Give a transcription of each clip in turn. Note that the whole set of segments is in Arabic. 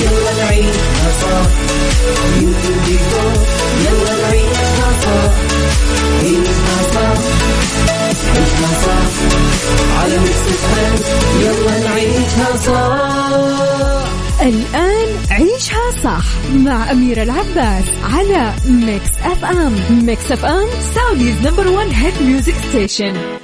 يلا نعيشها صح يلا نعيشها صح عيشها صح عيشها صح على يلا نعيشها الآن عيشها صح مع أميرة العباس على Mix FM Mix FM Saudi's number one hit music station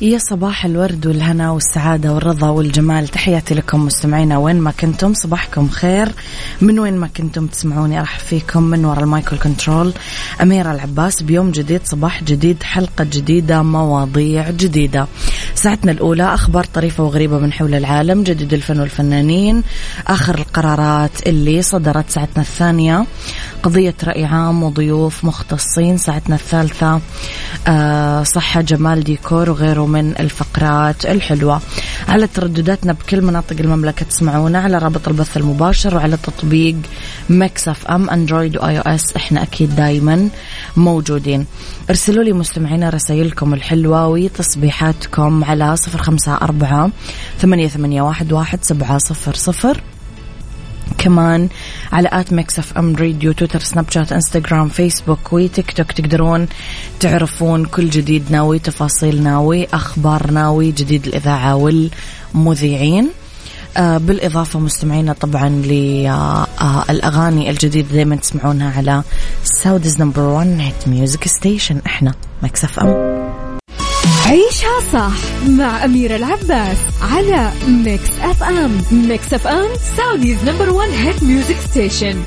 يا صباح الورد والهنا والسعادة والرضا والجمال. تحياتي لكم مستمعينا وين ما كنتم صباحكم خير. من وين ما كنتم تسمعوني أرحب فيكم من وراء المايكل كنترول أميرة العباس بيوم جديد صباح جديد حلقة جديدة مواضيع جديدة. ساعتنا الأولى أخبار طريفة وغريبة من حول العالم جديد الفن والفنانين آخر القرارات اللي صدرت ساعتنا الثانية. قضية رأي عام وضيوف مختصين ساعتنا الثالثة آه صحة جمال ديكور وغيره من الفقرات الحلوة. على تردداتنا بكل مناطق المملكة تسمعونا على رابط البث المباشر وعلى تطبيق Mix FM Android و iOS إحنا أكيد دايما موجودين. ارسلوا لي مستمعينا رسائلكم الحلوة وتصبيحاتكم على صفر خمسة أربعة ثمانية, ثمانية واحد, واحد سبعة صفر صفر. كمان على at Mix FM Radio تويتر سناب شات إنستغرام فيسبوك وتيك توك تقدرون تعرفون كل جديدنا وتفاصيلنا وأخبارنا وجديد الإذاعة والمذيعين. آه بالإضافة مستمعينا طبعا للأغاني الجديدة دايما تسمعونها على Saudi's number 1 hit music station إحنا Mix FM. عيشها صح مع أميرة العباس على Mix FM Mix FM Saudi's number one hit music station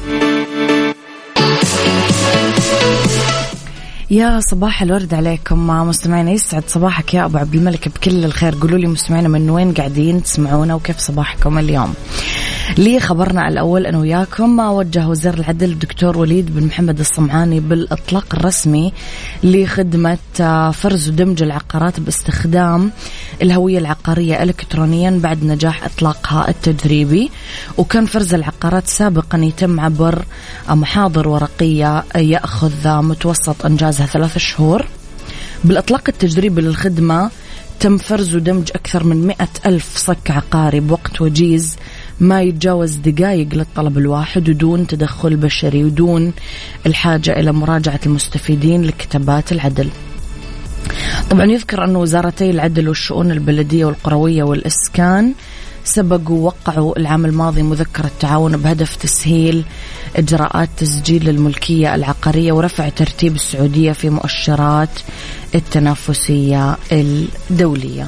يا صباح الورد عليكم مستمعينا يسعد صباحك يا أبو عبد الملك بكل الخير. قولوا لي مستمعينا من وين قاعدين تسمعونا وكيف صباحكم اليوم؟ لي خبرنا الأول أنه وياكم. وجه وزير العدل الدكتور وليد بن محمد الصمعاني بالإطلاق الرسمي لخدمة فرز ودمج العقارات باستخدام الهوية العقارية إلكترونيا بعد نجاح إطلاقها التجريبي وكان فرز العقارات سابقا يتم عبر محاضر ورقية يأخذ متوسط إنجازها ثلاث شهور. بالإطلاق التجريبي للخدمة تم فرز ودمج أكثر من مئة ألف صك عقاري بوقت وجيز ما يتجاوز دقائق للطلب الواحد ودون تدخل بشري ودون الحاجة إلى مراجعة المستفيدين لكتابات العدل طبعا يذكر أن وزارتي العدل والشؤون البلدية والقروية والإسكان سبقوا وقعوا العام الماضي مذكرة تعاون بهدف تسهيل إجراءات تسجيل الملكية العقارية ورفع ترتيب السعودية في مؤشرات التنافسية الدولية.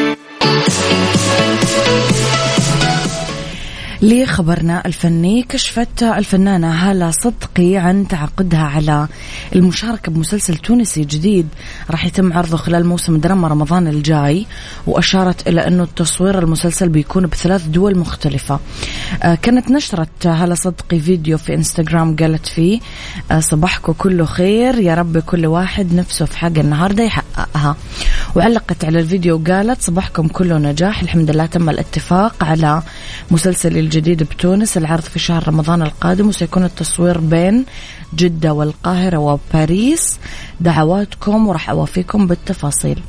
لخبرنا الفني كشفت الفنانة هالة صدقي عن تعاقدها على المشاركة بمسلسل تونسي جديد. راح يتم عرضه خلال موسم دراما رمضان الجاي وأشارت إلى أنه التصوير المسلسل بيكون بثلاث دول مختلفة. آه، كانت نشرت هالة صدقي فيديو في إنستغرام قالت فيه آه، صباحكم كله خير يا رب كل واحد نفسه في حاجة النهاردة يحققها. وعلقت على الفيديو وقالت صباحكم كله نجاح الحمد لله تم الاتفاق على مسلسلي الجديد بتونس. العرض في شهر رمضان القادم وسيكون التصوير بين جدة والقاهرة وباريس. دعواتكم وراح أوافيكم بالتفاصيل.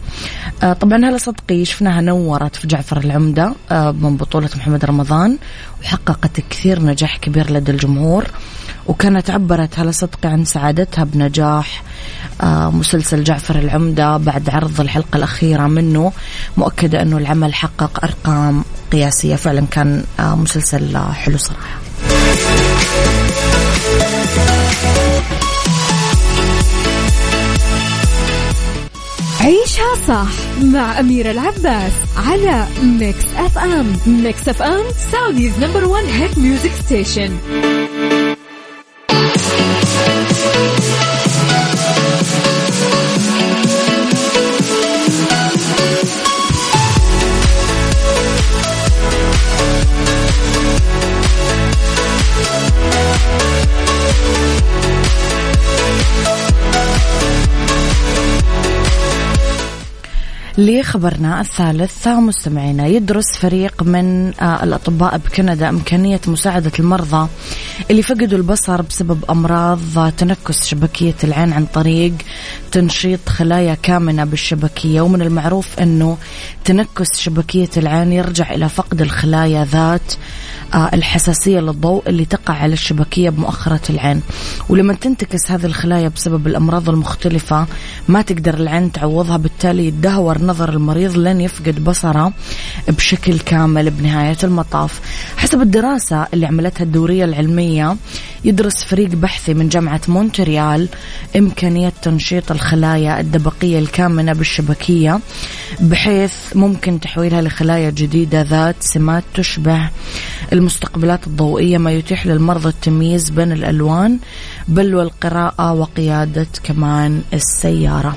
آه طبعا هلا صدقي شفناها نورت في جعفر العمدة آه من بطولة محمد رمضان وحققت كثير نجاح كبير لدى الجمهور وكانت عبرت هلا صدقي عن سعادتها بنجاح آه مسلسل جعفر العمدة بعد عرض الحلقة الأخيرة منه مؤكدة أنه العمل حقق أرقام قياسية. فعلا كان آه مسلسل حلو صراحة. عيشها صح مع أميرة العباس على ميكس أف أم ميكس أف أم Saudi's number one hit music station لخبرنا الثالث مستمعينا يدرس فريق من آه، الأطباء بكندا إمكانية مساعدة المرضى. اللي فقدوا البصر بسبب أمراض تنكس شبكية العين عن طريق تنشيط خلايا كامنة بالشبكية ومن المعروف أنه تنكس شبكية العين يرجع إلى فقد الخلايا ذات آه، الحساسية للضوء اللي تقع على الشبكية بمؤخرة العين. ولما تنتكس هذه الخلايا بسبب الأمراض المختلفة ما تقدر العين تعوضها بالتالي يدهور نظر المريض لن يفقد بصره بشكل كامل بنهاية المطاف. حسب الدراسة اللي عملتها الدورية العلمية يدرس فريق بحثي من جامعة مونتريال إمكانية تنشيط الخلايا الدبقية الكامنة بالشبكية بحيث ممكن تحويلها لخلايا جديدة ذات سمات تشبه المستقبلات الضوئية ما يتيح للمرضى التمييز بين الألوان بل والقراءة وقيادة كمان السيارة.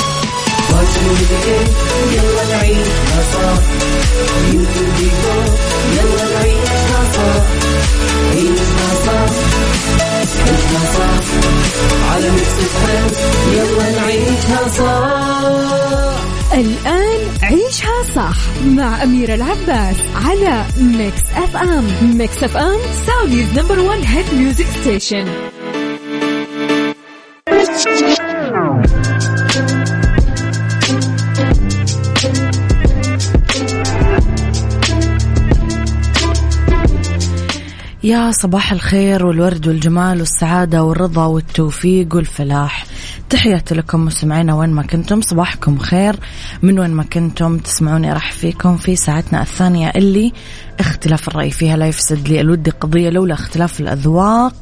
يلا نعيشها صح يلا نعيشها صح عيشها صح عيشها صح على الآن عيشها صح مع أميرة العباس على ميكس أف أم ميكس أف أم Saudi's number one hit music station يا صباح الخير والورد والجمال والسعادة والرضا والتوفيق والفلاح. تحياتي لكم مستمعينا وين ما كنتم صباحكم خير. من وين ما كنتم تسمعوني راح فيكم في ساعتنا الثانية اللي اختلاف الرأي فيها لا يفسد لي الود قضية لولا اختلاف الأذواق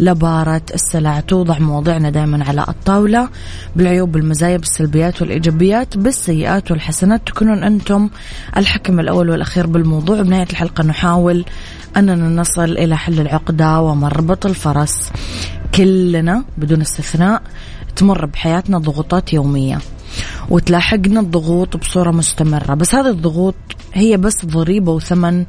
لبارة السلع توضع مواضيعنا دائما على الطاولة. بالعيوب بالمزايا بالسلبيات والإيجابيات بالسيئات والحسنات تكونون أنتم الحكم الأول والأخير بالموضوع. بنهاية الحلقة نحاول أننا نصل إلى حل العقدة ومربط الفرس كلنا بدون استثناء. تمر بحياتنا ضغوطات يومية وتلاحقنا الضغوط بصورة مستمرة. بس هذه الضغوط هي بس ضريبة وثمن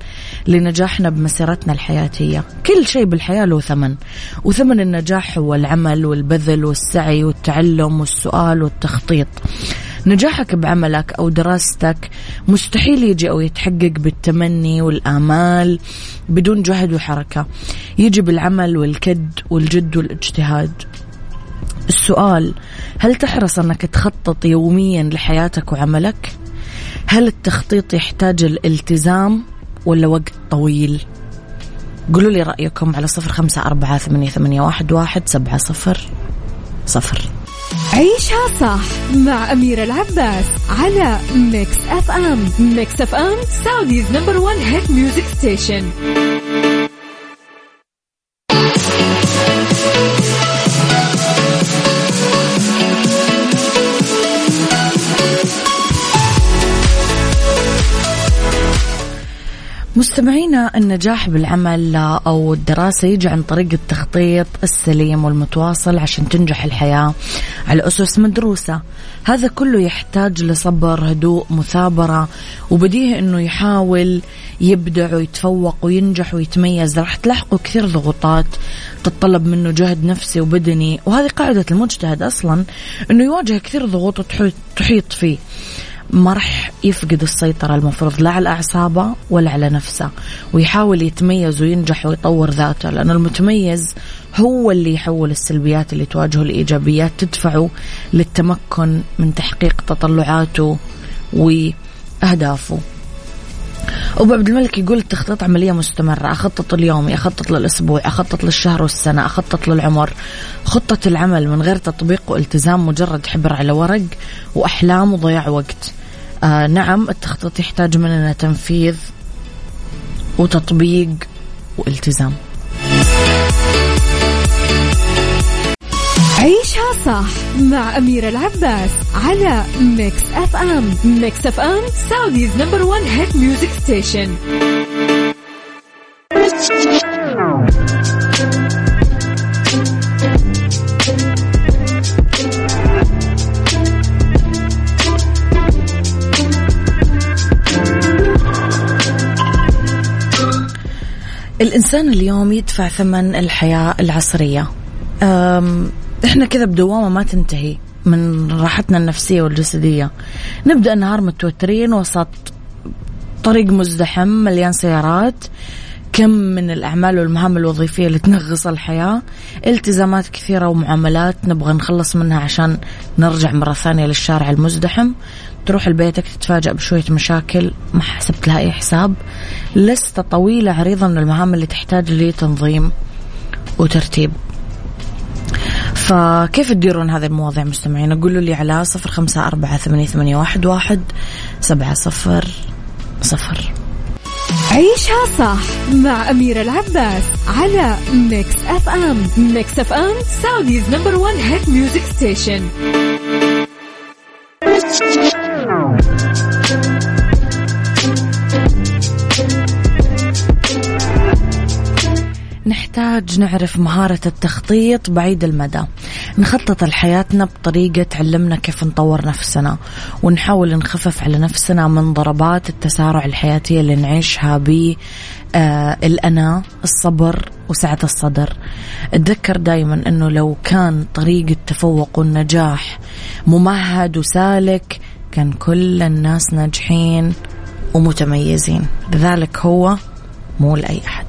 لنجاحنا بمسيرتنا الحياتية. كل شيء بالحياة له ثمن وثمن النجاح هو العمل والبذل والسعي والتعلم والسؤال والتخطيط. نجاحك بعملك أو دراستك مستحيل يجي أو يتحقق بالتمني والآمال بدون جهد وحركة. يجي بالعمل والكد والجد والاجتهاد. السؤال هل تحرص أنك تخطط يوميا لحياتك وعملك؟ هل التخطيط يحتاج الالتزام ولا وقت طويل؟ قولوا لي رأيكم على صفر خمسة أربعة ثمانية, ثمانية واحد, واحد سبعة صفر صفر عيشها صح مع أميرة العباس على ميكس أف أم ميكس أف أم Saudi's number one hit music station مستمعينا النجاح بالعمل أو الدراسة يجي عن طريق التخطيط السليم والمتواصل عشان تنجح الحياة على أسس مدروسة. هذا كله يحتاج لصبر هدوء مثابرة وبديه أنه يحاول يبدع ويتفوق وينجح ويتميز. راح تلاحقوا كثير ضغوطات تتطلب منه جهد نفسي وبدني وهذه قاعدة المجتهد أصلا أنه يواجه كثير ضغوط تحيط فيه. ما راح يفقد السيطرة المفروض لا على أعصابه ولا على نفسه ويحاول يتميز وينجح ويطور ذاته لأنه المتميز هو اللي يحول السلبيات اللي تواجهه الإيجابيات تدفعه للتمكن من تحقيق تطلعاته وأهدافه. أبو عبد الملك يقول التخطيط عملية مستمرة أخطط اليومي أخطط للأسبوع أخطط للشهر والسنة أخطط للعمر. خطة العمل من غير تطبيق والتزام مجرد حبر على ورق وأحلام وضياع وقت. آه نعم التخطيط يحتاج مننا تنفيذ وتطبيق والتزام. عيشها صح مع أميرة العباس على ميكس أف أم ميكس أف أم Saudi's number one hit music station الإنسان اليوم يدفع ثمن الحياة العصرية. إحنا كذا بدوامة ما تنتهي من راحتنا النفسية والجسدية. نبدأ النهار متوترين وسط طريق مزدحم مليان سيارات كم من الأعمال والمهام الوظيفية اللي تنغص الحياة. التزامات كثيرة ومعاملات نبغى نخلص منها عشان نرجع مرة ثانية للشارع المزدحم. تروح لبيتك تتفاجأ بشوية مشاكل ما حسبت لها أي حساب. لستة طويلة عريضة من المهام اللي تحتاج لتنظيم وترتيب. فكيف تديرون هذه المواضيع مستمعين؟ قولوا لي على صفر خمسة أربعة ثمانية, ثمانية واحد, واحد سبعة صفر صفر. عيشها صح مع أميرة العباس على ميكس أف أم ميكس أف أم Saudi's number one hit music station نحتاج نعرف مهارة التخطيط بعيد المدى. نخطط لحياتنا بطريقة تعلمنا كيف نطور نفسنا ونحاول نخفف على نفسنا من ضربات التسارع الحياتية اللي نعيشها ب آه الأنا الصبر وسعة الصدر. أتذكر دايما أنه لو كان طريق التفوق والنجاح ممهد وسالك كان كل الناس ناجحين ومتميزين. لذلك هو مو لأي أحد.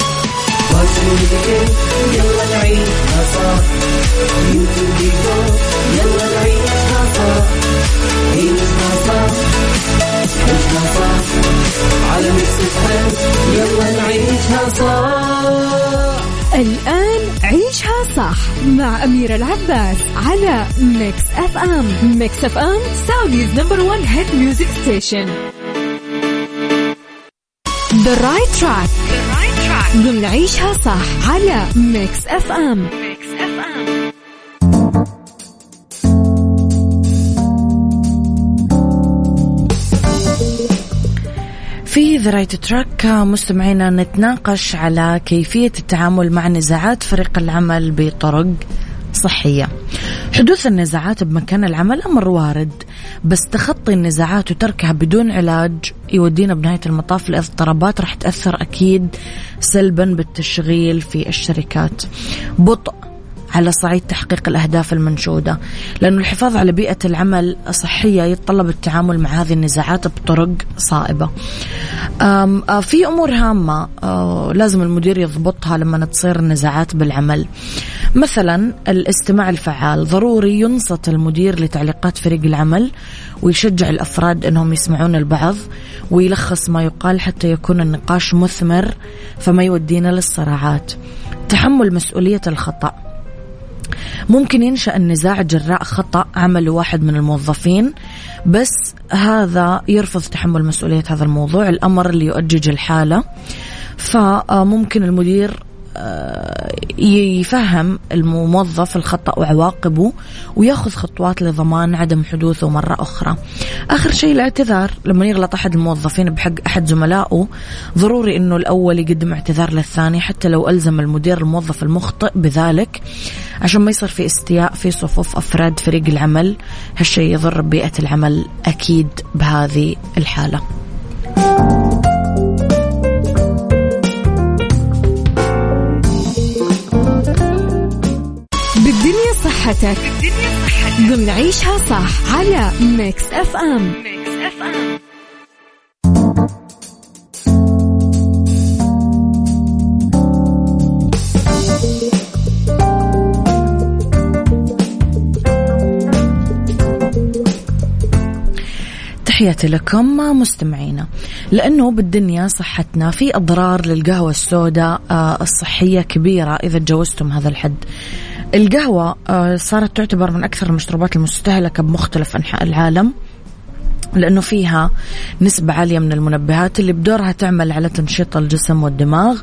يلا نعيشها صح يلا نعيشها صح عيشها صح عيشها صح على يلا نعيشها الآن عيشها صح مع أميرة العباس على ميكس أف أم ميكس أف أم Saudi's number one hit music station The right track. The right track. ضمن عيشها صح على ميكس اف ام. ميكس اف ام. في the right track مستمعينا نتناقش على كيفية التعامل مع نزاعات فريق العمل بطرق صحية. حدوث النزاعات بمكان العمل أمر وارد بس تخطي النزاعات وتركها بدون علاج يودينا بنهاية المطاف. لاضطرابات راح تأثر أكيد سلبا بالتشغيل في الشركات. بطء على صعيد تحقيق الأهداف المنشودة لأن الحفاظ على بيئة العمل صحية يتطلب التعامل مع هذه النزاعات بطرق صائبة. آه، في أمور هامة آه، لازم المدير يضبطها لما تصير النزاعات بالعمل. مثلا الاستماع الفعال. ضروري ينصت المدير لتعليقات فريق العمل ويشجع الأفراد إنهم يسمعون البعض ويلخص ما يقال حتى يكون النقاش مثمر فما يودينا للصراعات. تحمل مسؤولية الخطأ. ممكن ينشأ النزاع جراء خطأ عمله واحد من الموظفين بس هذا يرفض تحمل مسؤولية هذا الموضوع. الأمر اللي يؤجج الحالة. فممكن المدير يفهم الموظف الخطأ وعواقبه وياخذ خطوات لضمان عدم حدوثه مرة أخرى. آخر شيء الاعتذار. لما يغلط أحد الموظفين بحق أحد زملائه ضروري أنه الأول يقدم اعتذار للثاني حتى لو ألزم المدير الموظف المخطئ بذلك عشان ما يصير في استياء في صفوف أفراد فريق العمل. هالشيء يضر بيئة العمل أكيد بهذه الحالة. صحتك ضمن عيشها صح على ميكس اف ام اف ام تحياتي لكم مستمعينا لأنه بالدنيا صحتنا في أضرار للقهوة السوداء آه، الصحية كبيرة إذا تجاوزتم هذا الحد. القهوة آه، صارت تعتبر من أكثر المشروبات المستهلكة بمختلف أنحاء العالم لأنه فيها نسبة عالية من المنبهات اللي بدورها تعمل على تنشيط الجسم والدماغ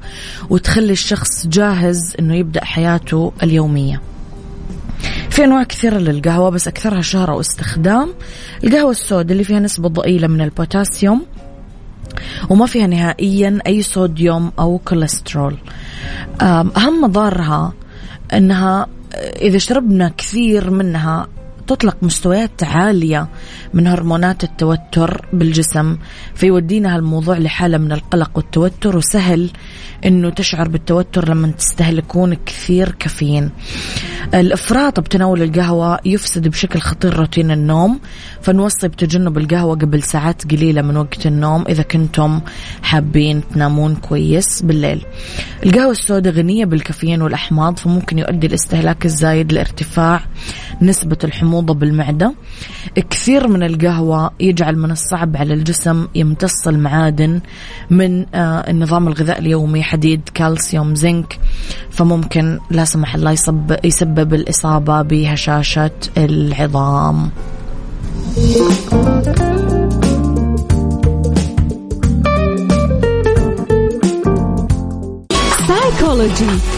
وتخلي الشخص جاهز أنه يبدأ حياته اليومية. في أنواع كثيرة للقهوة بس أكثرها شهرة واستخدام. القهوة السوداء اللي فيها نسبة ضئيلة من البوتاسيوم وما فيها نهائيا أي صوديوم أو كوليسترول أهم مضارها إنها إذا شربنا كثير منها تطلق مستويات عالية من هرمونات التوتر بالجسم فيودينا هالموضوع لحالة من القلق والتوتر وسهل إنه تشعر بالتوتر لما تستهلكون كثير كافيين. الإفراط بتناول القهوة يفسد بشكل خطير روتين النوم فنوصي بتجنب القهوة قبل ساعات قليلة من وقت النوم إذا كنتم حابين تنامون كويس بالليل. القهوة السوداء غنية بالكافيين والأحماض فممكن يؤدي الاستهلاك الزايد لارتفاع نسبة الحموضة بالمعدة. كثير من القهوة يجعل من الصعب على الجسم يمتص المعادن من آه، النظام الغذائي اليومي حديد كالسيوم زنك. فممكن لا سمح الله يسبب, يسبب الإصابة بهشاشة العظام. سايكولوجي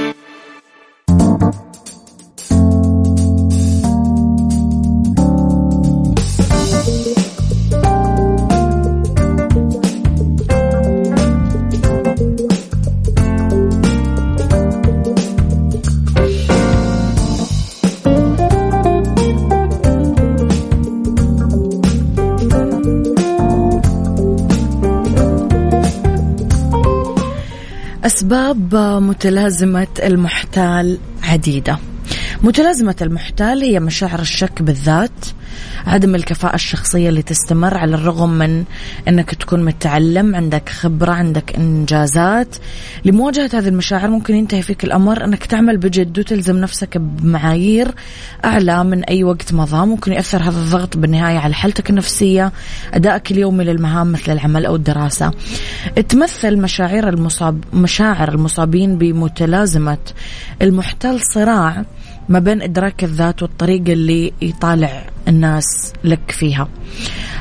أسباب متلازمة المحتال عديدة. متلازمة المحتال هي مشاعر الشك بالذات عدم الكفاءة الشخصية اللي تستمر على الرغم من أنك تكون متعلم عندك خبرة عندك إنجازات. لمواجهة هذه المشاعر ممكن ينتهي فيك الأمر أنك تعمل بجد وتلزم نفسك بمعايير أعلى من أي وقت مضى. ممكن يأثر هذا الضغط بالنهاية على حالتك النفسية أدائك اليومي للمهام مثل العمل أو الدراسة. تمثل مشاعر المصاب مشاعر المصابين بمتلازمة المحتل صراع ما بين إدراك الذات والطريقة اللي يطالع الناس لك فيها.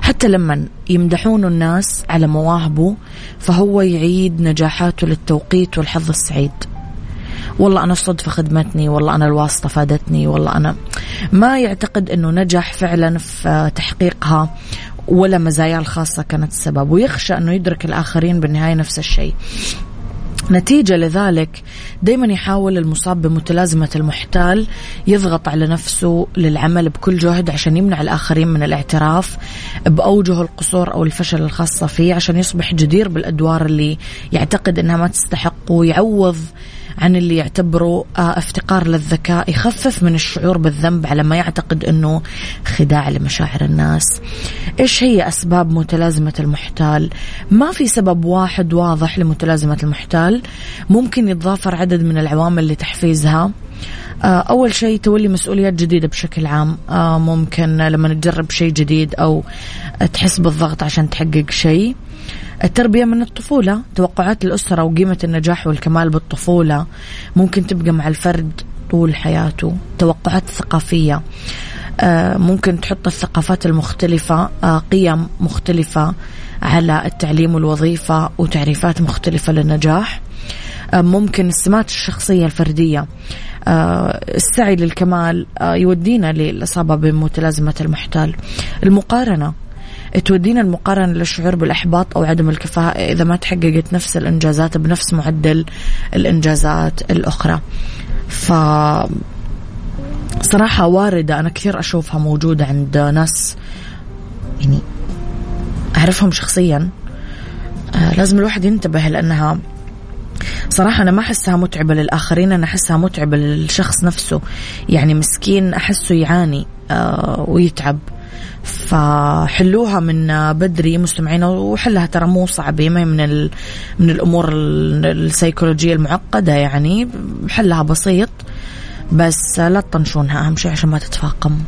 حتى لما يمدحون الناس على مواهبه فهو يعيد نجاحاته للتوقيت والحظ السعيد. والله أنا الصدفة خدمتني والله أنا الواسطة فادتني والله أنا ما يعتقد أنه نجح فعلا في تحقيقها ولا مزايا الخاصة كانت السبب. ويخشى أنه يدرك الآخرين بالنهاية نفس الشيء. نتيجة لذلك دايما يحاول المصاب بمتلازمة المحتال يضغط على نفسه للعمل بكل جهد عشان يمنع الآخرين من الاعتراف بأوجه القصور أو الفشل الخاصة فيه عشان يصبح جدير بالأدوار اللي يعتقد أنها ما تستحق ويعوض عن اللي يعتبره آه، افتقار للذكاء يخفف من الشعور بالذنب على ما يعتقد أنه خداع لمشاعر الناس. إيش هي أسباب متلازمة المحتال؟ ما في سبب واحد واضح لمتلازمة المحتال. ممكن يتضافر عدد من العوامل لتحفيزها. آه، أول شيء تولي مسؤوليات جديدة بشكل عام. آه، ممكن لما تجرب شيء جديد أو تحس بالضغط عشان تحقق شيء. التربية من الطفولة توقعات الأسرة وقيمة النجاح والكمال بالطفولة ممكن تبقى مع الفرد طول حياته. توقعات ثقافية آه، ممكن تحط الثقافات المختلفة آه، قيم مختلفة على التعليم والوظيفة وتعريفات مختلفة للنجاح. آه، ممكن السمات الشخصية الفردية السعي للكمال يودينا للإصابة بمتلازمة المحتال. المقارنة تودينا المقارنة للشعور بالإحباط أو عدم الكفاءة إذا ما تحققت نفس الإنجازات بنفس معدل الإنجازات الأخرى. ف صراحة واردة أنا كثير أشوفها موجودة عند ناس يعني أعرفهم شخصيا. آه لازم الواحد ينتبه لأنها صراحة أنا ما أحسها متعبة للآخرين أنا أحسها متعبة للشخص نفسه. يعني مسكين أحسه يعاني آه ويتعب. فحلوها من بدري مستمعين وحلها ترى مو صعبة ما من من الأمور السيكولوجية المعقدة يعني حلها بسيط بس لا تطنشونها أهم شيء عشان ما تتفاقم